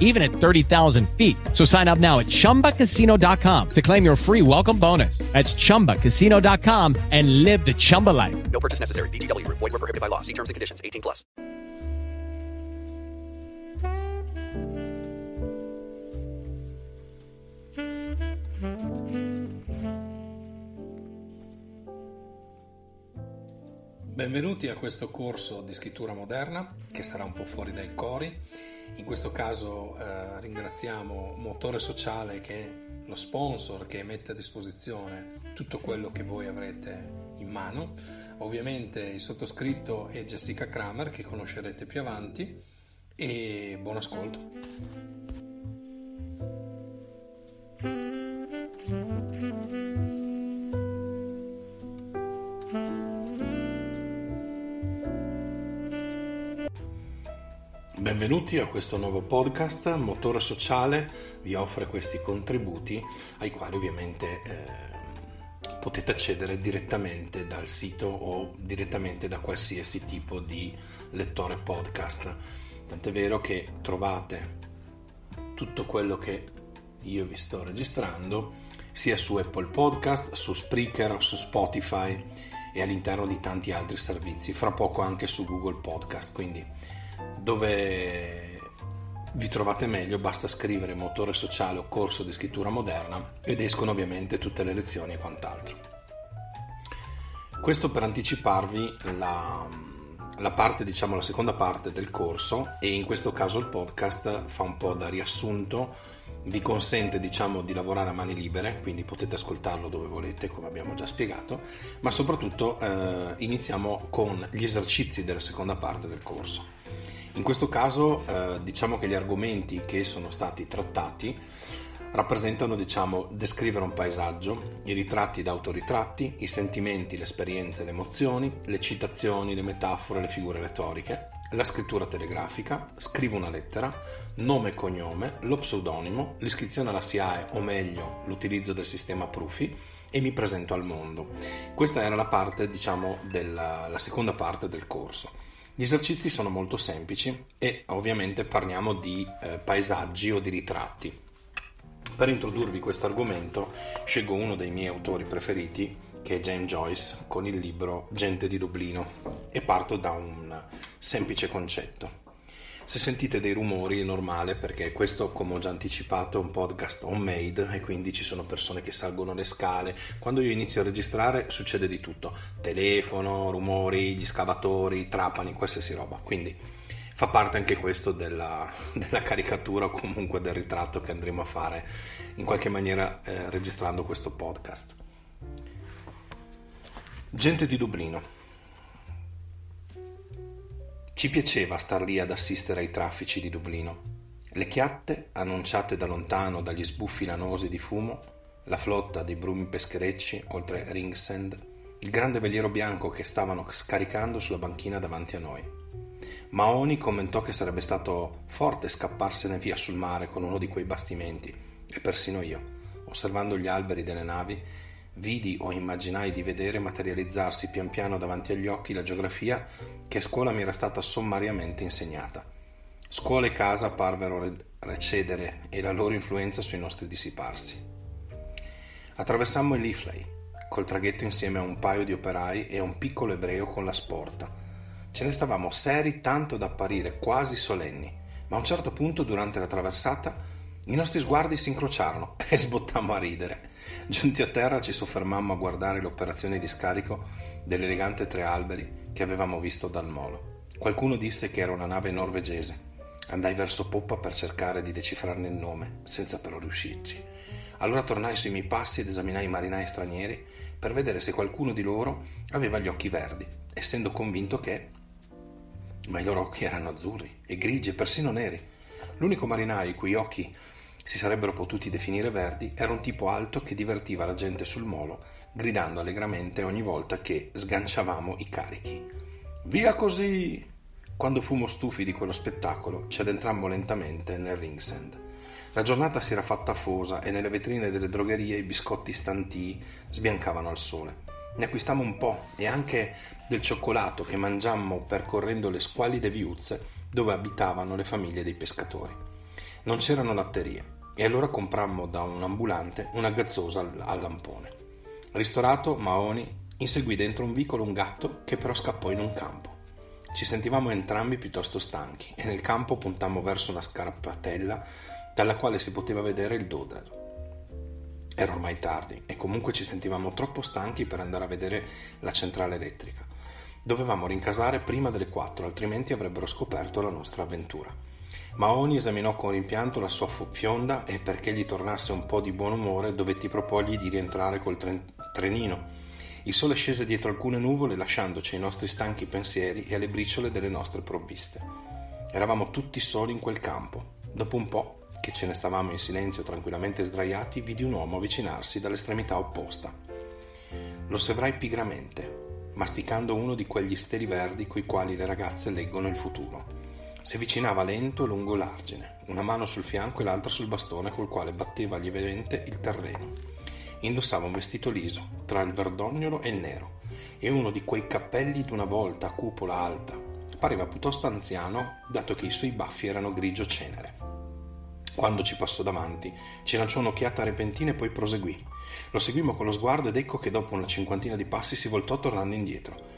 even at 30,000 feet. So sign up now at ChumbaCasino.com to claim your free welcome bonus. That's ChumbaCasino.com and live the Chumba life. No purchase necessary. VGW Group. Void were prohibited by law. See terms and conditions. 18 plus. Benvenuti a questo corso di scrittura moderna che sarà un po' fuori dai cori. In questo caso eh, ringraziamo Motore Sociale che è lo sponsor che mette a disposizione tutto quello che voi avrete in mano. Ovviamente il sottoscritto è Jessica Kramer che conoscerete più avanti e buon ascolto. Benvenuti a questo nuovo podcast. Motore Sociale vi offre questi contributi ai quali ovviamente eh, potete accedere direttamente dal sito o direttamente da qualsiasi tipo di lettore podcast. Tant'è vero che trovate tutto quello che io vi sto registrando sia su Apple Podcast, su Spreaker, su Spotify e all'interno di tanti altri servizi, fra poco anche su Google Podcast. Quindi dove vi trovate meglio basta scrivere motore sociale o corso di scrittura moderna ed escono ovviamente tutte le lezioni e quant'altro. Questo per anticiparvi la, la parte, diciamo la seconda parte del corso e in questo caso il podcast fa un po' da riassunto vi consente diciamo di lavorare a mani libere quindi potete ascoltarlo dove volete come abbiamo già spiegato ma soprattutto eh, iniziamo con gli esercizi della seconda parte del corso in questo caso eh, diciamo che gli argomenti che sono stati trattati rappresentano diciamo descrivere un paesaggio, i ritratti da autoritratti, i sentimenti, le esperienze, le emozioni, le citazioni, le metafore, le figure retoriche, la scrittura telegrafica, scrivo una lettera, nome e cognome, lo pseudonimo, l'iscrizione alla SIAE o meglio l'utilizzo del sistema Prufi e mi presento al mondo. Questa era la parte diciamo della la seconda parte del corso. Gli esercizi sono molto semplici e ovviamente parliamo di eh, paesaggi o di ritratti. Per introdurvi questo argomento scelgo uno dei miei autori preferiti che è James Joyce con il libro Gente di Dublino e parto da un semplice concetto. Se sentite dei rumori è normale perché questo, come ho già anticipato, è un podcast homemade e quindi ci sono persone che salgono le scale. Quando io inizio a registrare succede di tutto, telefono, rumori, gli scavatori, trapani, qualsiasi roba. Quindi fa parte anche questo della, della caricatura o comunque del ritratto che andremo a fare in qualche maniera eh, registrando questo podcast. Gente di Dublino. Ci piaceva star lì ad assistere ai traffici di Dublino. Le chiatte, annunciate da lontano dagli sbuffi lanosi di fumo, la flotta dei brumi pescherecci oltre Ringsend, il grande veliero bianco che stavano scaricando sulla banchina davanti a noi. Maoni commentò che sarebbe stato forte scapparsene via sul mare con uno di quei bastimenti, e persino io, osservando gli alberi delle navi, Vidi o immaginai di vedere materializzarsi pian piano davanti agli occhi la geografia che a scuola mi era stata sommariamente insegnata. Scuola e casa parvero recedere e la loro influenza sui nostri dissiparsi. Attraversammo il Leafley, col traghetto insieme a un paio di operai e a un piccolo ebreo con la sporta. Ce ne stavamo seri tanto da apparire quasi solenni, ma a un certo punto durante la traversata i nostri sguardi si incrociarono e sbottammo a ridere. Giunti a terra ci soffermammo a guardare l'operazione di scarico dell'elegante tre alberi che avevamo visto dal molo. Qualcuno disse che era una nave norvegese. Andai verso poppa per cercare di decifrarne il nome, senza però riuscirci. Allora tornai sui miei passi ed esaminai i marinai stranieri per vedere se qualcuno di loro aveva gli occhi verdi, essendo convinto che... Ma i loro occhi erano azzurri e grigi e persino neri. L'unico marinaio i cui occhi si sarebbero potuti definire verdi era un tipo alto che divertiva la gente sul molo, gridando allegramente ogni volta che sganciavamo i carichi. Via così! Quando fummo stufi di quello spettacolo, ci addentrammo lentamente nel ringsend. La giornata si era fatta afosa e nelle vetrine delle drogherie i biscotti stantii sbiancavano al sole. Ne acquistammo un po' e anche del cioccolato che mangiammo percorrendo le squallide viuzze dove abitavano le famiglie dei pescatori. Non c'erano latterie e allora comprammo da un ambulante una gazzosa al lampone. Ristorato, Maoni inseguì dentro un vicolo un gatto che però scappò in un campo. Ci sentivamo entrambi piuttosto stanchi e nel campo puntammo verso una scarpatella dalla quale si poteva vedere il Dodder. Era ormai tardi e comunque ci sentivamo troppo stanchi per andare a vedere la centrale elettrica. Dovevamo rincasare prima delle quattro, altrimenti avrebbero scoperto la nostra avventura. Maoni esaminò con rimpianto la sua fionda e perché gli tornasse un po' di buon umore dovetti proporgli di rientrare col tren- trenino. Il sole scese dietro alcune nuvole lasciandoci ai nostri stanchi pensieri e alle briciole delle nostre provviste. Eravamo tutti soli in quel campo. Dopo un po' che ce ne stavamo in silenzio tranquillamente sdraiati, vidi un uomo avvicinarsi dall'estremità opposta. Lo osservai pigramente, masticando uno di quegli steli verdi coi quali le ragazze leggono il futuro. Si avvicinava lento lungo l'argine, una mano sul fianco e l'altra sul bastone col quale batteva lievemente il terreno. Indossava un vestito liso, tra il verdognolo e il nero, e uno di quei cappelli d'una volta a cupola alta. Pareva piuttosto anziano, dato che i suoi baffi erano grigio cenere. Quando ci passò davanti, ci lanciò un'occhiata repentina e poi proseguì. Lo seguimmo con lo sguardo ed ecco che dopo una cinquantina di passi si voltò tornando indietro.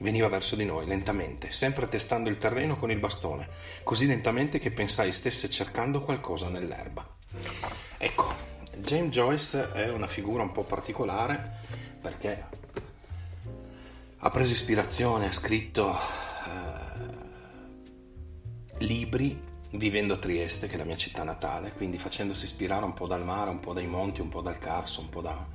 Veniva verso di noi, lentamente, sempre testando il terreno con il bastone, così lentamente che pensai stesse cercando qualcosa nell'erba. Ecco, James Joyce è una figura un po' particolare perché ha preso ispirazione, ha scritto eh, libri vivendo a Trieste, che è la mia città natale, quindi facendosi ispirare un po' dal mare, un po' dai monti, un po' dal Carso, un po' da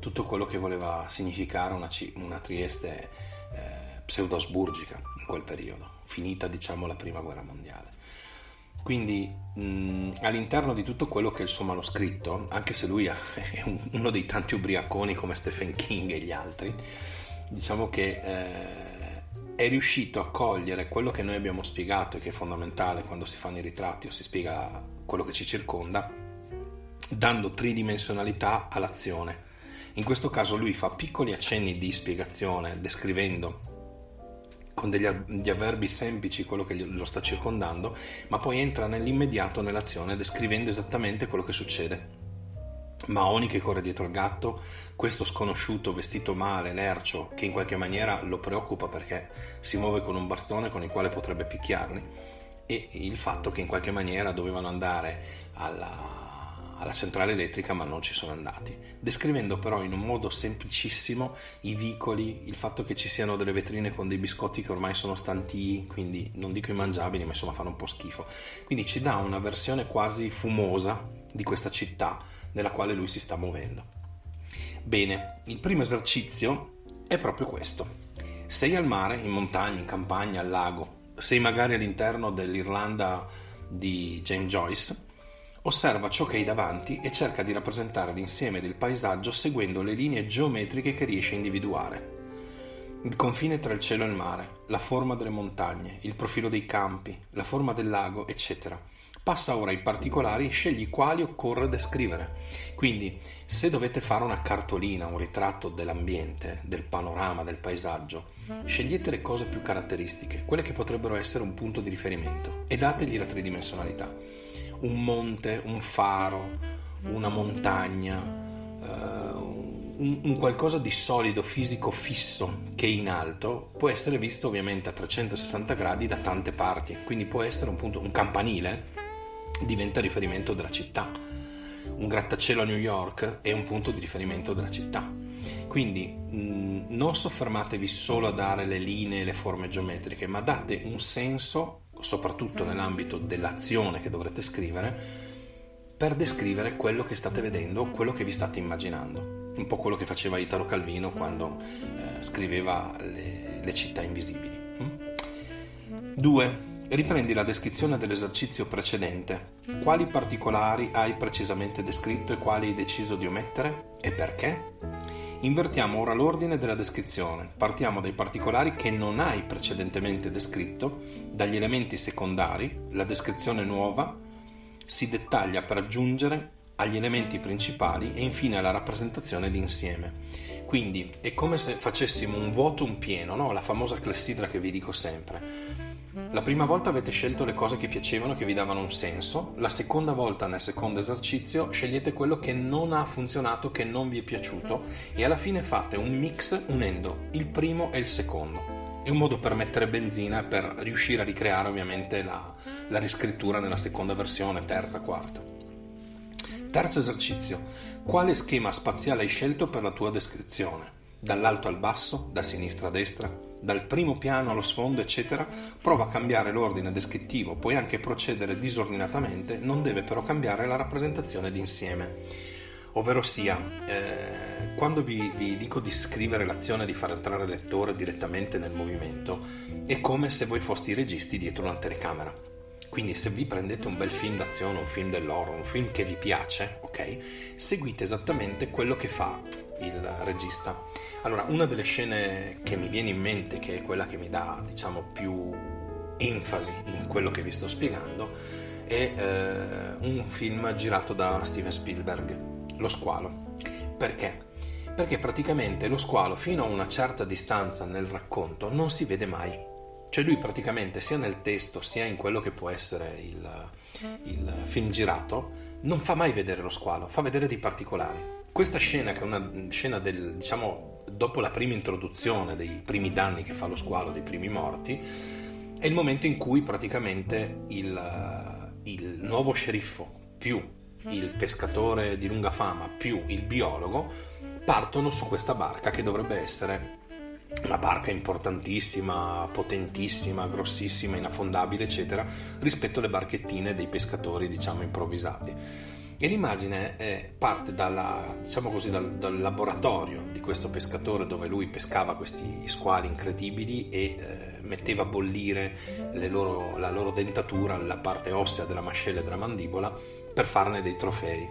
tutto quello che voleva significare una, una Trieste eh, pseudo-asburgica in quel periodo, finita diciamo la prima guerra mondiale. Quindi mh, all'interno di tutto quello che è il suo manoscritto, anche se lui è un, uno dei tanti ubriaconi come Stephen King e gli altri, diciamo che eh, è riuscito a cogliere quello che noi abbiamo spiegato e che è fondamentale quando si fanno i ritratti o si spiega quello che ci circonda, dando tridimensionalità all'azione. In questo caso lui fa piccoli accenni di spiegazione descrivendo con degli, avverbi semplici quello che lo sta circondando, ma poi entra nell'immediato nell'azione descrivendo esattamente quello che succede. Maoni che corre dietro il gatto, questo sconosciuto vestito male, lercio, che in qualche maniera lo preoccupa perché si muove con un bastone con il quale potrebbe picchiarli, e il fatto che in qualche maniera dovevano andare alla, alla centrale elettrica ma non ci sono andati, descrivendo però in un modo semplicissimo i vicoli, il fatto che ci siano delle vetrine con dei biscotti che ormai sono stanti, quindi non dico immangiabili, ma insomma fanno un po' schifo. Quindi ci dà una versione quasi fumosa di questa città nella quale lui si sta muovendo. Bene, il primo esercizio è proprio questo. Sei al mare, in montagna, in campagna, al lago, sei magari all'interno dell'Irlanda di James Joyce, osserva ciò che hai davanti e cerca di rappresentare l'insieme del paesaggio seguendo le linee geometriche che riesci a individuare. Il confine tra il cielo e il mare, la forma delle montagne, il profilo dei campi, la forma del lago, eccetera Passa ora ai particolari e scegli quali occorre descrivere. Quindi, se dovete fare una cartolina, un ritratto dell'ambiente, del panorama, del paesaggio, scegliete le cose più caratteristiche, quelle che potrebbero essere un punto di riferimento e dategli la tridimensionalità. Un monte, un faro, una montagna, uh, un, un, qualcosa di solido, fisico, fisso che è in alto può essere visto ovviamente a 360 gradi da tante parti, quindi può essere un, punto, un campanile diventa riferimento della città. un grattacielo a New York è un punto di riferimento della città. Quindi mh, non soffermatevi solo a dare le linee e le forme geometriche, ma date un senso, soprattutto nell'ambito dell'azione che dovrete scrivere, per descrivere quello che state vedendo, quello che vi state immaginando. Un po' quello che faceva Italo Calvino quando eh, scriveva le, le, città invisibili. 2. Mm? Riprendi la descrizione dell'esercizio precedente. Quali particolari hai precisamente descritto e quali hai deciso di omettere e perché? Invertiamo ora l'ordine della descrizione. Partiamo dai particolari che non hai precedentemente descritto, dagli elementi secondari, la descrizione nuova si dettaglia per aggiungere agli elementi principali e infine alla rappresentazione d'insieme. Quindi è come se facessimo un vuoto un pieno, no? la famosa clessidra che vi dico sempre. La prima volta avete scelto le cose che piacevano, che vi davano un senso, la seconda volta nel secondo esercizio scegliete quello che non ha funzionato, che non vi è piaciuto e alla fine fate un mix unendo il primo e il secondo. È un modo per mettere benzina e per riuscire a ricreare ovviamente la, la riscrittura nella seconda versione, terza, quarta. Terzo esercizio. Quale schema spaziale hai scelto per la tua descrizione? Dall'alto al basso, da sinistra a destra, dal primo piano allo sfondo, eccetera, prova a cambiare l'ordine descrittivo, puoi anche procedere disordinatamente, non deve però cambiare la rappresentazione d'insieme. Ovvero sia, eh, quando vi, vi, dico di scrivere l'azione di far entrare il lettore direttamente nel movimento, è come se voi foste i registi dietro una telecamera. Quindi se vi prendete un bel film d'azione, un film dell'oro, un film che vi piace, ok? Seguite esattamente quello che fa il regista. Allora, una delle scene che mi viene in mente, che è quella che mi dà, diciamo, più enfasi in quello che vi sto spiegando, è eh, un film girato da Steven Spielberg, Lo squalo. Perché? Perché praticamente lo squalo, fino a una certa distanza nel racconto, non si vede mai. Cioè lui praticamente sia nel testo sia in quello che può essere il, il film girato, non fa mai vedere lo squalo, fa vedere dei particolari. Questa scena, che è una scena del, diciamo, dopo la prima introduzione dei primi danni che fa lo squalo, dei primi morti, è il momento in cui praticamente il, il nuovo sceriffo più il pescatore di lunga fama più il biologo partono su questa barca che dovrebbe essere una barca importantissima, potentissima, grossissima, inaffondabile, eccetera, rispetto alle barchettine dei pescatori, diciamo, improvvisati. E l'immagine è, parte dalla, diciamo così, dal, dal, laboratorio di questo pescatore dove lui pescava questi squali incredibili e eh, metteva a bollire loro, la loro dentatura, la parte ossea della mascella e della mandibola per farne dei trofei.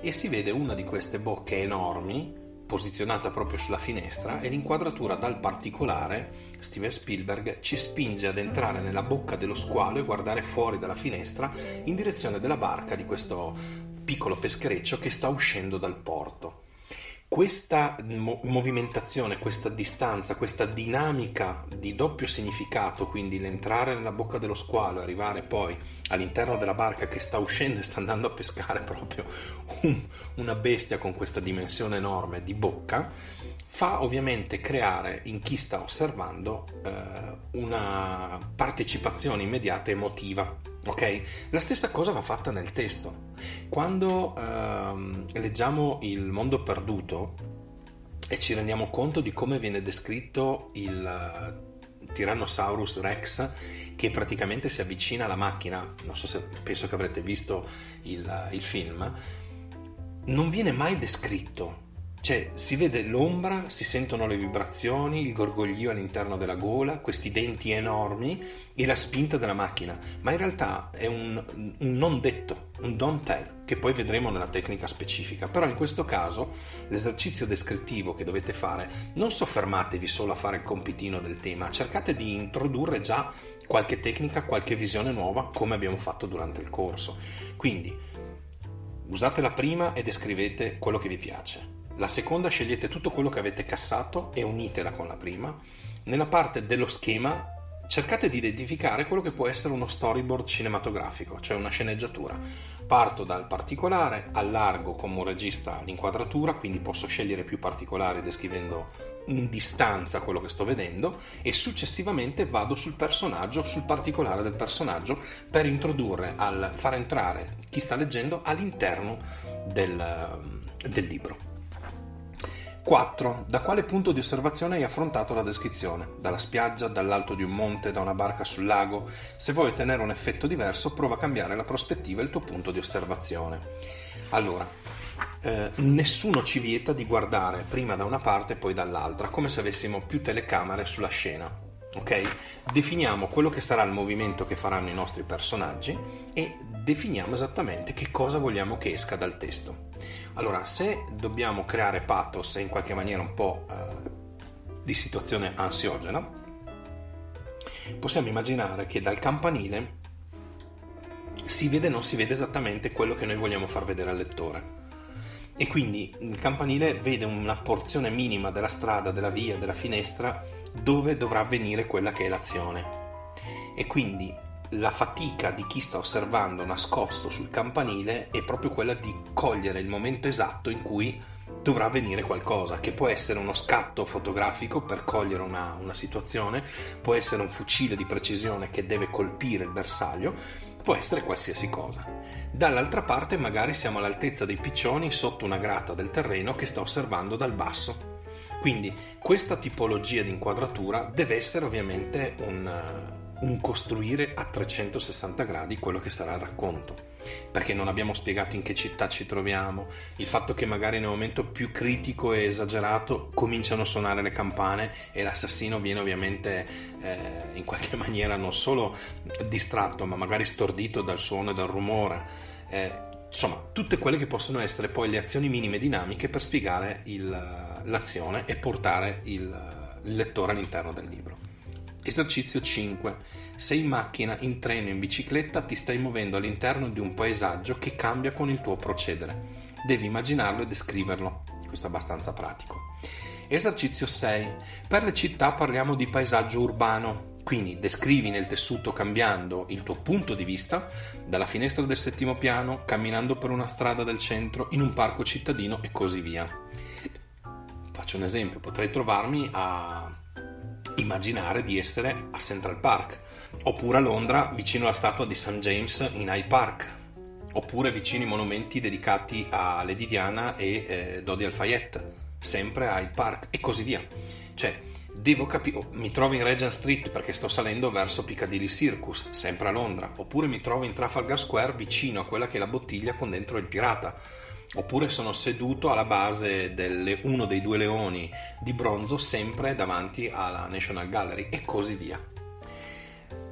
E si vede una di queste bocche enormi posizionata proprio sulla finestra e l'inquadratura dal particolare, Steven Spielberg ci spinge ad entrare nella bocca dello squalo e guardare fuori dalla finestra in direzione della barca di questo piccolo peschereccio che sta uscendo dal porto. Questa mo- movimentazione, questa distanza, questa dinamica di doppio significato, quindi l'entrare nella bocca dello squalo e arrivare poi all'interno della barca che sta uscendo e sta andando a pescare proprio un, una bestia con questa dimensione enorme di bocca, fa ovviamente creare in chi sta osservando eh, una partecipazione immediata emotiva Ok? La stessa cosa va fatta nel testo. Quando ehm, leggiamo Il mondo perduto e ci rendiamo conto di come viene descritto il Tyrannosaurus Rex che praticamente si avvicina alla macchina, non so se penso che avrete visto il, il film, non viene mai descritto cioè, si vede l'ombra, si sentono le vibrazioni, il gorgoglio all'interno della gola, questi denti enormi e la spinta della macchina. Ma in realtà è un, un non detto, un don't tell, che poi vedremo nella tecnica specifica. Però in questo caso l'esercizio descrittivo che dovete fare, non soffermatevi solo a fare il compitino del tema, cercate di introdurre già qualche tecnica, qualche visione nuova, come abbiamo fatto durante il corso. Quindi usatela prima e descrivete quello che vi piace la seconda scegliete tutto quello che avete cassato e unitela con la prima. Nella parte dello schema cercate di identificare quello che può essere uno storyboard cinematografico, cioè una sceneggiatura. Parto dal particolare, allargo come un regista l'inquadratura, quindi posso scegliere più particolari descrivendo in distanza quello che sto vedendo e successivamente vado sul personaggio, sul particolare del personaggio per introdurre, al far entrare chi sta leggendo all'interno del, del libro. 4. Da quale punto di osservazione hai affrontato la descrizione? Dalla spiaggia, dall'alto di un monte, da una barca sul lago? Se vuoi ottenere un effetto diverso, prova a cambiare la prospettiva e il tuo punto di osservazione. Allora, eh, nessuno ci vieta di guardare prima da una parte e poi dall'altra, come se avessimo più telecamere sulla scena. Ok? Definiamo quello che sarà il movimento che faranno i nostri personaggi e definiamo esattamente che cosa vogliamo che esca dal testo. Allora, se dobbiamo creare pathos in qualche maniera un po' eh, di situazione ansiogena, possiamo immaginare che dal campanile si vede o non si vede esattamente quello che noi vogliamo far vedere al lettore. E quindi il campanile vede una porzione minima della strada, della via, della finestra dove dovrà avvenire quella che è l'azione. E quindi la fatica di chi sta osservando nascosto sul campanile è proprio quella di cogliere il momento esatto in cui dovrà avvenire qualcosa, che può essere uno scatto fotografico per cogliere una, una situazione, può essere un fucile di precisione che deve colpire il bersaglio, può essere qualsiasi cosa. Dall'altra parte magari siamo all'altezza dei piccioni sotto una grata del terreno che sta osservando dal basso. Quindi questa tipologia di inquadratura deve essere ovviamente un, un costruire a 360 gradi quello che sarà il racconto perché non abbiamo spiegato in che città ci troviamo, il fatto che magari nel momento più critico e esagerato cominciano a suonare le campane e l'assassino viene ovviamente eh, in qualche maniera non solo distratto ma magari stordito dal suono e dal rumore. Eh, insomma, tutte quelle che possono essere poi le azioni minime dinamiche per spiegare il, l'azione e portare il, il lettore all'interno del libro. Esercizio 5. Sei in macchina, in treno, in bicicletta, ti stai muovendo all'interno di un paesaggio che cambia con il tuo procedere. Devi immaginarlo e descriverlo. Questo è abbastanza pratico. Esercizio 6. Per le città parliamo di paesaggio urbano. Quindi descrivi nel tessuto cambiando il tuo punto di vista dalla finestra del settimo piano, camminando per una strada del centro, in un parco cittadino e così via. Faccio un esempio, potrei trovarmi a immaginare di essere a Central Park, oppure a Londra vicino alla statua di St. James in Hyde Park, oppure vicino ai monumenti dedicati a Lady Diana e eh, Dodi Al-Fayette, sempre a Hyde Park e così via. Cioè, devo capire, oh, mi trovo in Regent Street perché sto salendo verso Piccadilly Circus, sempre a Londra, oppure mi trovo in Trafalgar Square vicino a quella che è la bottiglia con dentro il pirata oppure sono seduto alla base di uno dei due leoni di bronzo sempre davanti alla National Gallery e così via.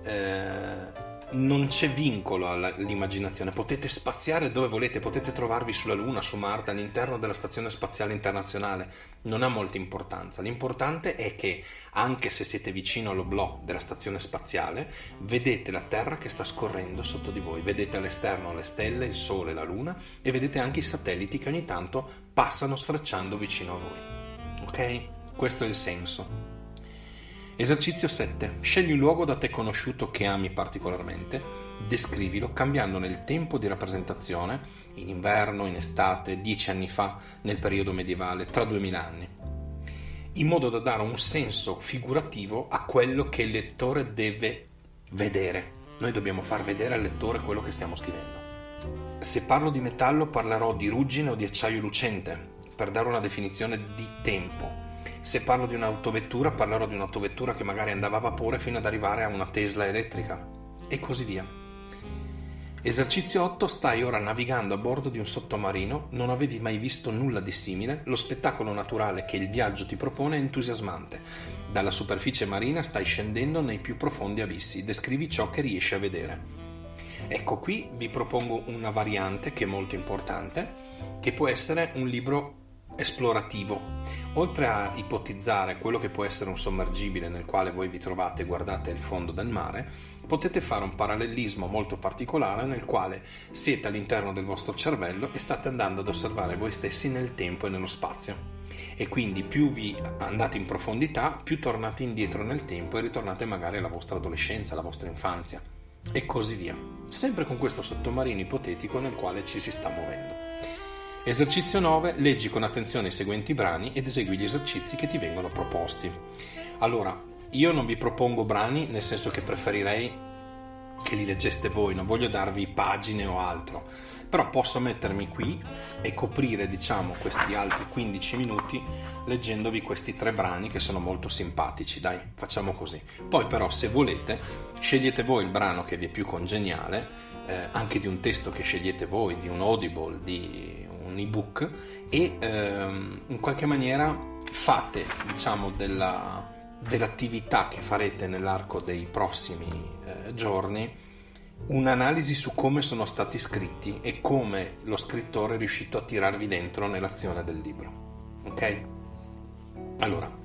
Eh, non c'è vincolo all'immaginazione, potete spaziare dove volete, potete trovarvi sulla Luna, su Marte, all'interno della Stazione Spaziale Internazionale, non ha molta importanza. L'importante è che, anche se siete vicino all'oblò della Stazione Spaziale, vedete la Terra che sta scorrendo sotto di voi, vedete all'esterno le stelle, il Sole, la Luna e vedete anche i satelliti che ogni tanto passano sfrecciando vicino a voi. Ok? Questo è il senso. Esercizio 7. Scegli un luogo da te conosciuto che ami particolarmente, descrivilo cambiando nel tempo di rappresentazione, in inverno, in estate, dieci anni fa, nel periodo medievale, tra duemila anni, in modo da dare un senso figurativo a quello che il lettore deve vedere. Noi dobbiamo far vedere al lettore quello che stiamo scrivendo. Se parlo di metallo parlerò di ruggine o di acciaio lucente, per dare una definizione di tempo se parlo di un'autovettura, parlerò di un'autovettura che magari andava a vapore fino ad arrivare a una Tesla elettrica e così via. Esercizio 8. Stai ora navigando a bordo di un sottomarino, non avevi mai visto nulla di simile, lo spettacolo naturale che il viaggio ti propone è entusiasmante. Dalla superficie marina stai scendendo nei più profondi abissi, descrivi ciò che riesci a vedere. Ecco qui vi propongo una variante che è molto importante, che può essere un libro esplorativo. Oltre a ipotizzare quello che può essere un sommergibile nel quale voi vi trovate e guardate il fondo del mare, potete fare un parallelismo molto particolare nel quale siete all'interno del vostro cervello e state andando ad osservare voi stessi nel tempo e nello spazio. E quindi più vi andate in profondità, più tornate indietro nel tempo e ritornate magari alla vostra adolescenza, alla vostra infanzia e così via. Sempre con questo sottomarino ipotetico nel quale ci si sta muovendo. Esercizio 9. Leggi con attenzione i seguenti brani ed esegui gli esercizi che ti vengono proposti. Allora, io non vi propongo brani nel senso che preferirei che li leggeste voi, non voglio darvi pagine o altro, però posso mettermi qui e coprire, diciamo, questi altri 15 minuti leggendovi questi tre brani che sono molto simpatici, dai, facciamo così. Poi però se volete, scegliete voi il brano che vi è più congeniale, eh, anche di un testo che scegliete voi, di un audible, di un ebook e ehm, in qualche maniera fate, diciamo, della dell'attività che farete nell'arco dei prossimi eh, giorni un'analisi su come sono stati scritti e come lo scrittore è riuscito a tirarvi dentro nell'azione del libro. Ok? Allora,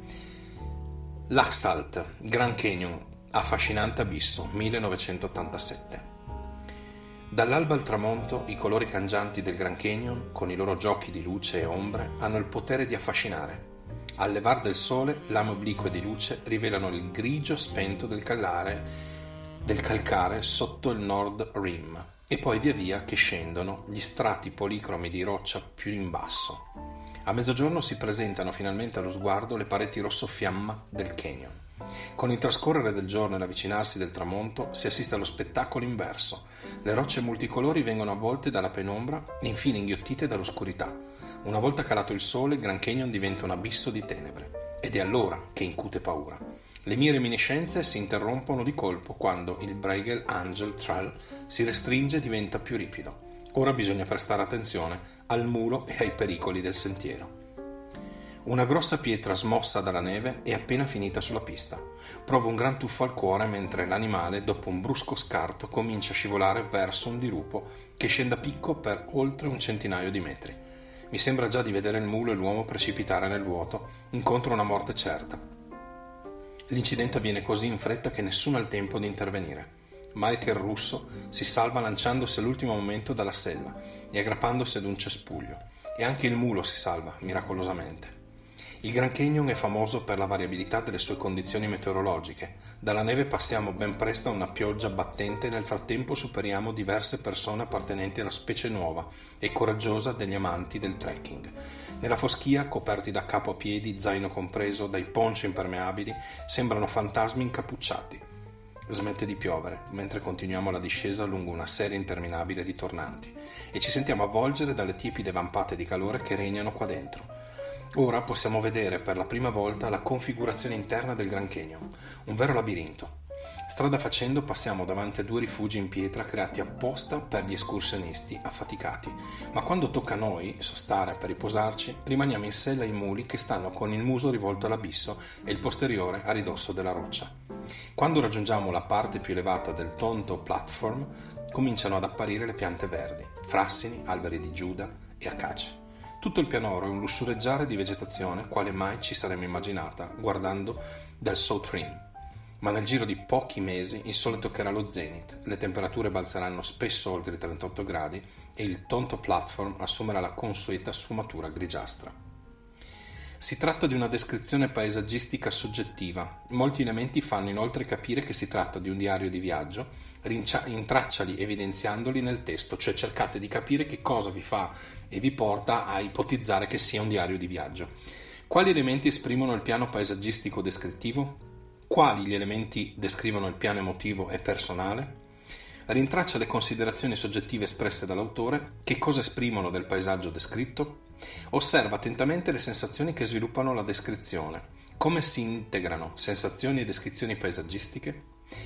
L'Axalt, Grand Canyon, affascinante abisso, 1987. Dall'alba al tramonto, i colori cangianti del Grand Canyon, con i loro giochi di luce e ombre, hanno il potere di affascinare al levar del sole, lame oblique di luce rivelano il grigio spento del, callare, del calcare sotto il Nord Rim e poi via via che scendono gli strati policromi di roccia più in basso. A mezzogiorno si presentano finalmente allo sguardo le pareti rosso fiamma del canyon. Con il trascorrere del giorno e l'avvicinarsi del tramonto si assiste allo spettacolo inverso. Le rocce multicolori vengono avvolte dalla penombra e infine inghiottite dall'oscurità. Una volta calato il sole, il Grand Canyon diventa un abisso di tenebre ed è allora che incute paura. Le mie reminiscenze si interrompono di colpo quando il Bregel Angel Trail si restringe e diventa più ripido. Ora bisogna prestare attenzione al muro e ai pericoli del sentiero. Una grossa pietra smossa dalla neve è appena finita sulla pista. Provo un gran tuffo al cuore mentre l'animale, dopo un brusco scarto, comincia a scivolare verso un dirupo che scende a picco per oltre un centinaio di metri. Mi sembra già di vedere il mulo e l'uomo precipitare nel vuoto, incontro una morte certa. L'incidente avviene così in fretta che nessuno ha il tempo di intervenire. Michael Russo si salva lanciandosi all'ultimo momento dalla sella e aggrappandosi ad un cespuglio, e anche il mulo si salva, miracolosamente. Il Grand Canyon è famoso per la variabilità delle sue condizioni meteorologiche. Dalla neve passiamo ben presto a una pioggia battente e nel frattempo superiamo diverse persone appartenenti alla specie nuova e coraggiosa degli amanti del trekking. Nella foschia, coperti da capo a piedi, zaino compreso, dai ponci impermeabili, sembrano fantasmi incappucciati. Smette di piovere mentre continuiamo la discesa lungo una serie interminabile di tornanti e ci sentiamo avvolgere dalle tiepide vampate di calore che regnano qua dentro. Ora possiamo vedere per la prima volta la configurazione interna del Grand Canyon, un vero labirinto. Strada facendo passiamo davanti a due rifugi in pietra creati apposta per gli escursionisti affaticati, ma quando tocca a noi sostare per riposarci, rimaniamo in sella ai muli che stanno con il muso rivolto all'abisso e il posteriore a ridosso della roccia. Quando raggiungiamo la parte più elevata del tonto platform, cominciano ad apparire le piante verdi, frassini, alberi di Giuda e acace. Tutto il pianoro è un lussureggiare di vegetazione quale mai ci saremmo immaginata guardando dal South Rim. Ma nel giro di pochi mesi il sole toccherà lo zenith, le temperature balzeranno spesso oltre i 38 gradi e il tonto platform assumerà la consueta sfumatura grigiastra. Si tratta di una descrizione paesaggistica soggettiva. Molti elementi fanno inoltre capire che si tratta di un diario di viaggio, intracciali evidenziandoli nel testo, cioè cercate di capire che cosa vi fa e vi porta a ipotizzare che sia un diario di viaggio. Quali elementi esprimono il piano paesaggistico descrittivo? Quali gli elementi descrivono il piano emotivo e personale? Rintraccia le considerazioni soggettive espresse dall'autore, che cosa esprimono del paesaggio descritto? Osserva attentamente le sensazioni che sviluppano la descrizione, come si integrano sensazioni e descrizioni paesaggistiche,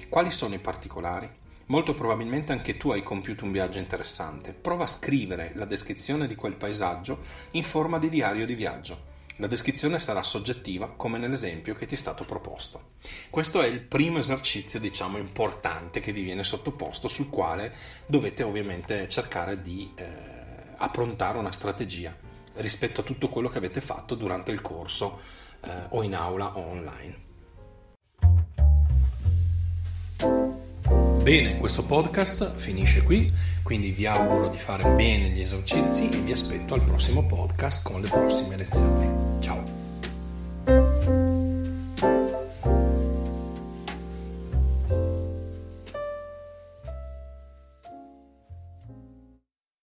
quali sono i particolari, Molto probabilmente anche tu hai compiuto un viaggio interessante. Prova a scrivere la descrizione di quel paesaggio in forma di diario di viaggio. La descrizione sarà soggettiva, come nell'esempio che ti è stato proposto. Questo è il primo esercizio, diciamo, importante che vi viene sottoposto, sul quale dovete ovviamente cercare di eh, approntare una strategia rispetto a tutto quello che avete fatto durante il corso eh, o in aula o online. Bene, questo podcast finisce qui, quindi vi auguro di fare bene gli esercizi e vi aspetto al prossimo podcast con le prossime lezioni. Ciao.